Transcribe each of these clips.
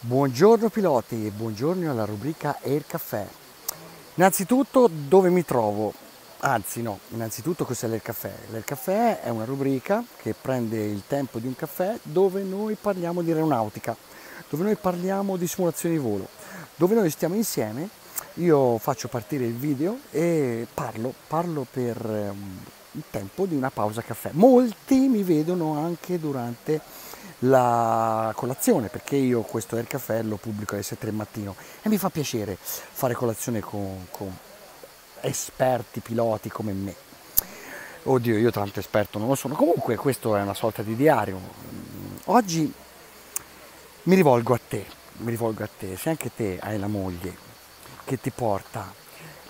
Buongiorno piloti e buongiorno alla rubrica Air Caffè. Innanzitutto dove mi trovo? Anzi no, innanzitutto cos'è l'Air Caffè? L'Air Caffè è una rubrica che prende il tempo di un caffè dove noi parliamo di aeronautica, dove noi parliamo di simulazioni di volo, dove noi stiamo insieme, io faccio partire il video e parlo, parlo per um, il tempo di una pausa caffè. Molti mi vedono anche durante la colazione perché io questo Air Caffè lo pubblico alle 7 del mattino e mi fa piacere fare colazione con, con esperti piloti come me. Oddio, io tanto esperto non lo sono. Comunque questo è una sorta di diario. Oggi mi rivolgo a te, mi rivolgo a te, se anche te hai la moglie che ti porta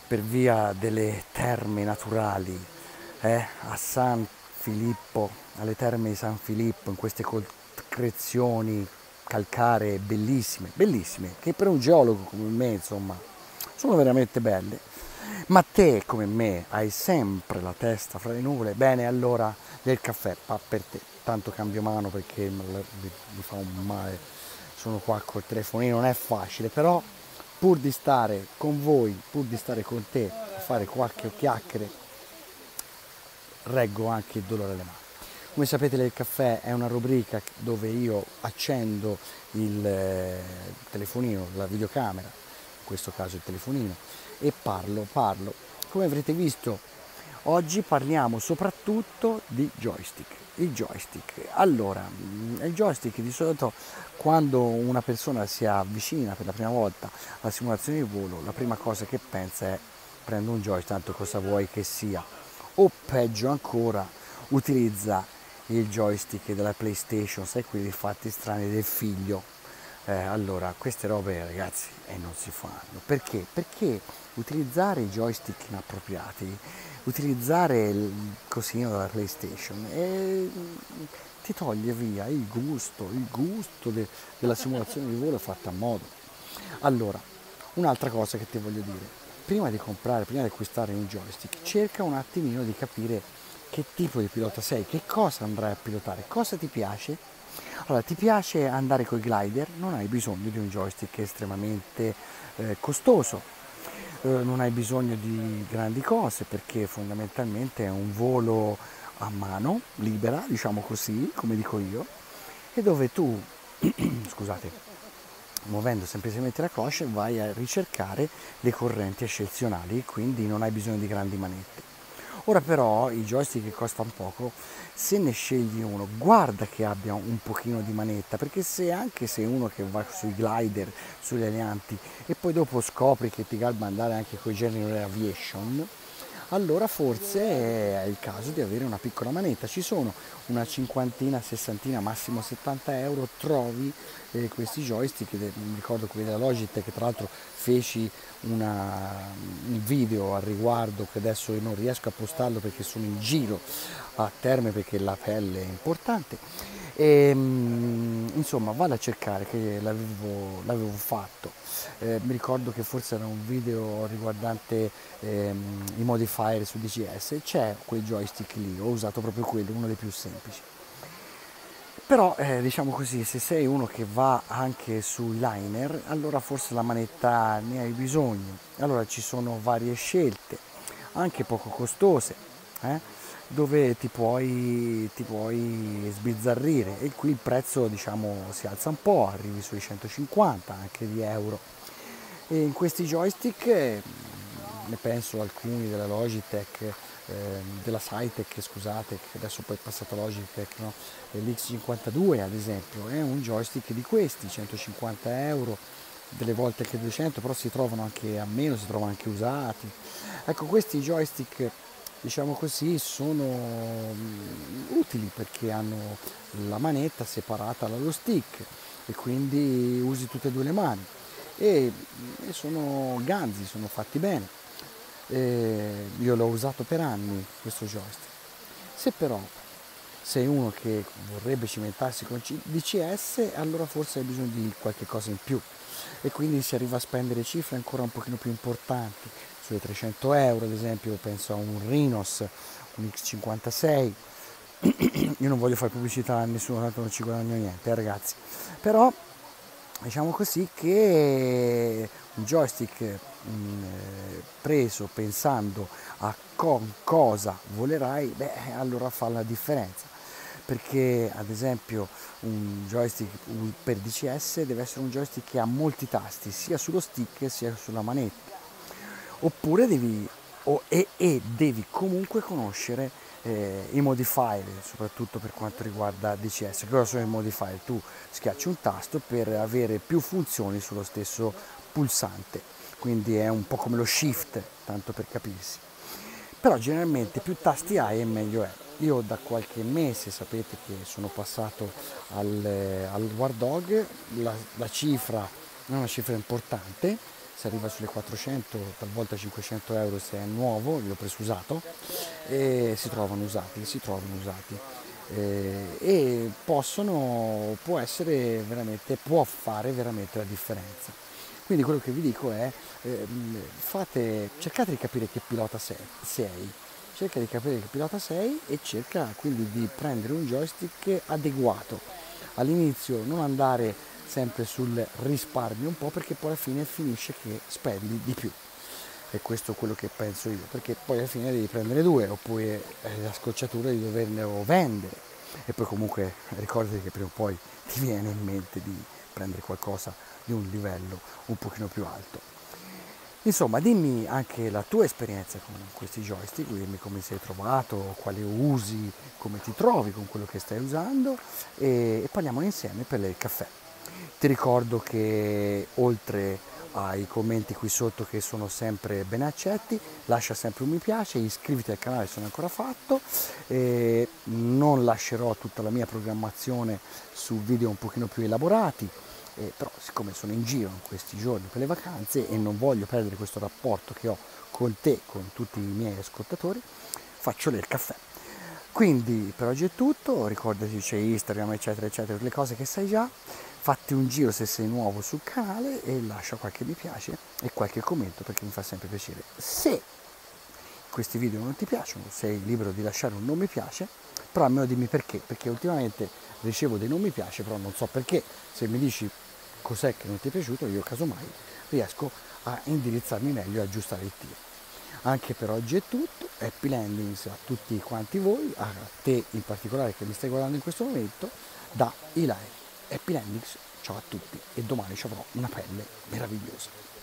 per via delle terme naturali eh, a San Filippo, alle terme di San Filippo, in queste concrezioni calcaree bellissime, bellissime, che per un geologo come me, insomma, sono veramente belle. Ma te, come me, hai sempre la testa fra le nuvole, bene, allora del caffè fa per te. Tanto cambio mano perché mi fa un male, sono qua col telefonino, non è facile, però pur di stare con voi, pur di stare con te, a fare qualche chiacchiere, reggo anche il dolore alle mani. Come sapete il caffè è una rubrica dove io accendo il eh, telefonino, la videocamera, in questo caso il telefonino, e parlo, parlo. Come avrete visto, oggi parliamo soprattutto di joystick. Il joystick. Allora, mm, il joystick di solito quando una persona si avvicina per la prima volta alla simulazione di volo, la prima cosa che pensa è prendo un joystick, tanto cosa vuoi che sia. O peggio ancora, utilizza il joystick della PlayStation, sai quelli fatti strani del figlio. Eh, allora, queste robe ragazzi eh, non si fanno. Perché? Perché utilizzare i joystick inappropriati, utilizzare il cosino della PlayStation eh, ti toglie via il gusto, il gusto de, della simulazione di volo fatta a modo. Allora, un'altra cosa che ti voglio dire, prima di comprare, prima di acquistare un joystick, cerca un attimino di capire che tipo di pilota sei, che cosa andrai a pilotare, cosa ti piace. Allora, ti piace andare con i glider, non hai bisogno di un joystick estremamente eh, costoso, eh, non hai bisogno di grandi cose perché fondamentalmente è un volo a mano, libera, diciamo così, come dico io, e dove tu, scusate, muovendo semplicemente la cloche vai a ricercare le correnti eccezionali, quindi non hai bisogno di grandi manette. Ora però i joystick che costano poco, se ne scegli uno, guarda che abbia un pochino di manetta, perché se anche sei uno che va sui glider, sugli alianti e poi dopo scopri che ti garba andare anche con i General Aviation, allora forse è il caso di avere una piccola manetta. Ci sono una cinquantina, sessantina, massimo 70 euro, trovi eh, questi joystick, mi ricordo quelli della Logitech, tra l'altro feci una, un video al riguardo che adesso non riesco a postarlo perché sono in giro a terme perché la pelle è importante. E, ehm, insomma, vado a cercare che l'avevo, l'avevo fatto eh, mi ricordo che forse era un video riguardante ehm, i modifier su DCS, c'è quel joystick lì, ho usato proprio quello, uno dei più semplici. Però eh, diciamo così, se sei uno che va anche sui liner, allora forse la manetta ne hai bisogno. Allora ci sono varie scelte, anche poco costose, eh, dove ti puoi, ti puoi sbizzarrire e qui il prezzo diciamo si alza un po', arrivi sui 150 anche di euro e in questi joystick eh, ne penso alcuni della Logitech, eh, della Cytec, scusate, che adesso poi è passato Logitech, no? l'X52 ad esempio, è un joystick di questi, 150 euro, delle volte che 200, però si trovano anche a meno, si trovano anche usati. Ecco, questi joystick, diciamo così, sono mm, utili perché hanno la manetta separata dallo stick e quindi usi tutte e due le mani e, e sono ganzi, sono fatti bene. E io l'ho usato per anni questo joystick. Se però sei uno che vorrebbe cimentarsi con DCS, allora forse hai bisogno di qualche cosa in più e quindi si arriva a spendere cifre ancora un pochino più importanti, sulle 300 euro ad esempio, penso a un Rhinos, un X56, io non voglio fare pubblicità a nessuno, tanto non ci guadagno niente, eh, ragazzi, però diciamo così che un joystick mh, mm, preso pensando a con cosa volerai, beh allora fa la differenza. Perché ad esempio un joystick per DCS deve essere un joystick che ha molti tasti sia sullo stick sia sulla manetta oppure devi o, e, e devi comunque conoscere eh, i modifier, soprattutto per quanto riguarda DCS. Cosa sono i modifier? Tu schiacci un tasto per avere più funzioni sullo stesso pulsante, quindi è un po' come lo shift, tanto per capirsi. Però generalmente più tasti hai e meglio è. Io da qualche mese sapete che sono passato al, al War Dog, la, la cifra è una cifra importante, si arriva sulle 400, talvolta 500 euro se è nuovo, io ho preso usato, e si trovano usati, si trovano usati. Eh, e possono, può essere veramente, può fare veramente la differenza. Quindi quello che vi dico è eh, fate, cercate di capire che pilota sei, sei, cerca di capire che pilota sei e cerca quindi di prendere un joystick adeguato. All'inizio non andare sempre sul risparmio un po' perché poi alla fine finisce che spendi di più. E questo è quello che penso io, perché poi alla fine devi prendere due oppure hai la scocciatura di doverne vendere. E poi comunque ricordati che prima o poi ti viene in mente di prendere qualcosa di un livello un pochino più alto. Insomma, dimmi anche la tua esperienza con questi joystick, dimmi come sei trovato, quali usi, come ti trovi con quello che stai usando e, e parliamone insieme per il caffè. Ti ricordo che oltre ai commenti qui sotto che sono sempre ben accetti, lascia sempre un mi piace, iscriviti al canale se non è ancora fatto, e non lascerò tutta la mia programmazione su video un pochino più elaborati, eh, però siccome sono in giro in questi giorni per le vacanze e non voglio perdere questo rapporto che ho con te, con tutti i miei ascoltatori, faccio del caffè. Quindi per oggi è tutto, ricordati c'è Instagram eccetera eccetera, le cose che sai già fatti un giro se sei nuovo sul canale e lascia qualche mi piace e qualche commento perché mi fa sempre piacere. Se questi video non ti piacciono, sei libero di lasciare un non mi piace, però almeno dimmi perché, perché ultimamente ricevo dei non mi piace, però non so perché, se mi dici cos'è che non ti è piaciuto, io casomai riesco a indirizzarmi meglio e aggiustare il tiro. Anche per oggi è tutto, happy landings a tutti quanti voi, a te in particolare che mi stai guardando in questo momento, da Ilaria. Happy Landings, ciao a tutti e domani ci avrò una pelle meravigliosa.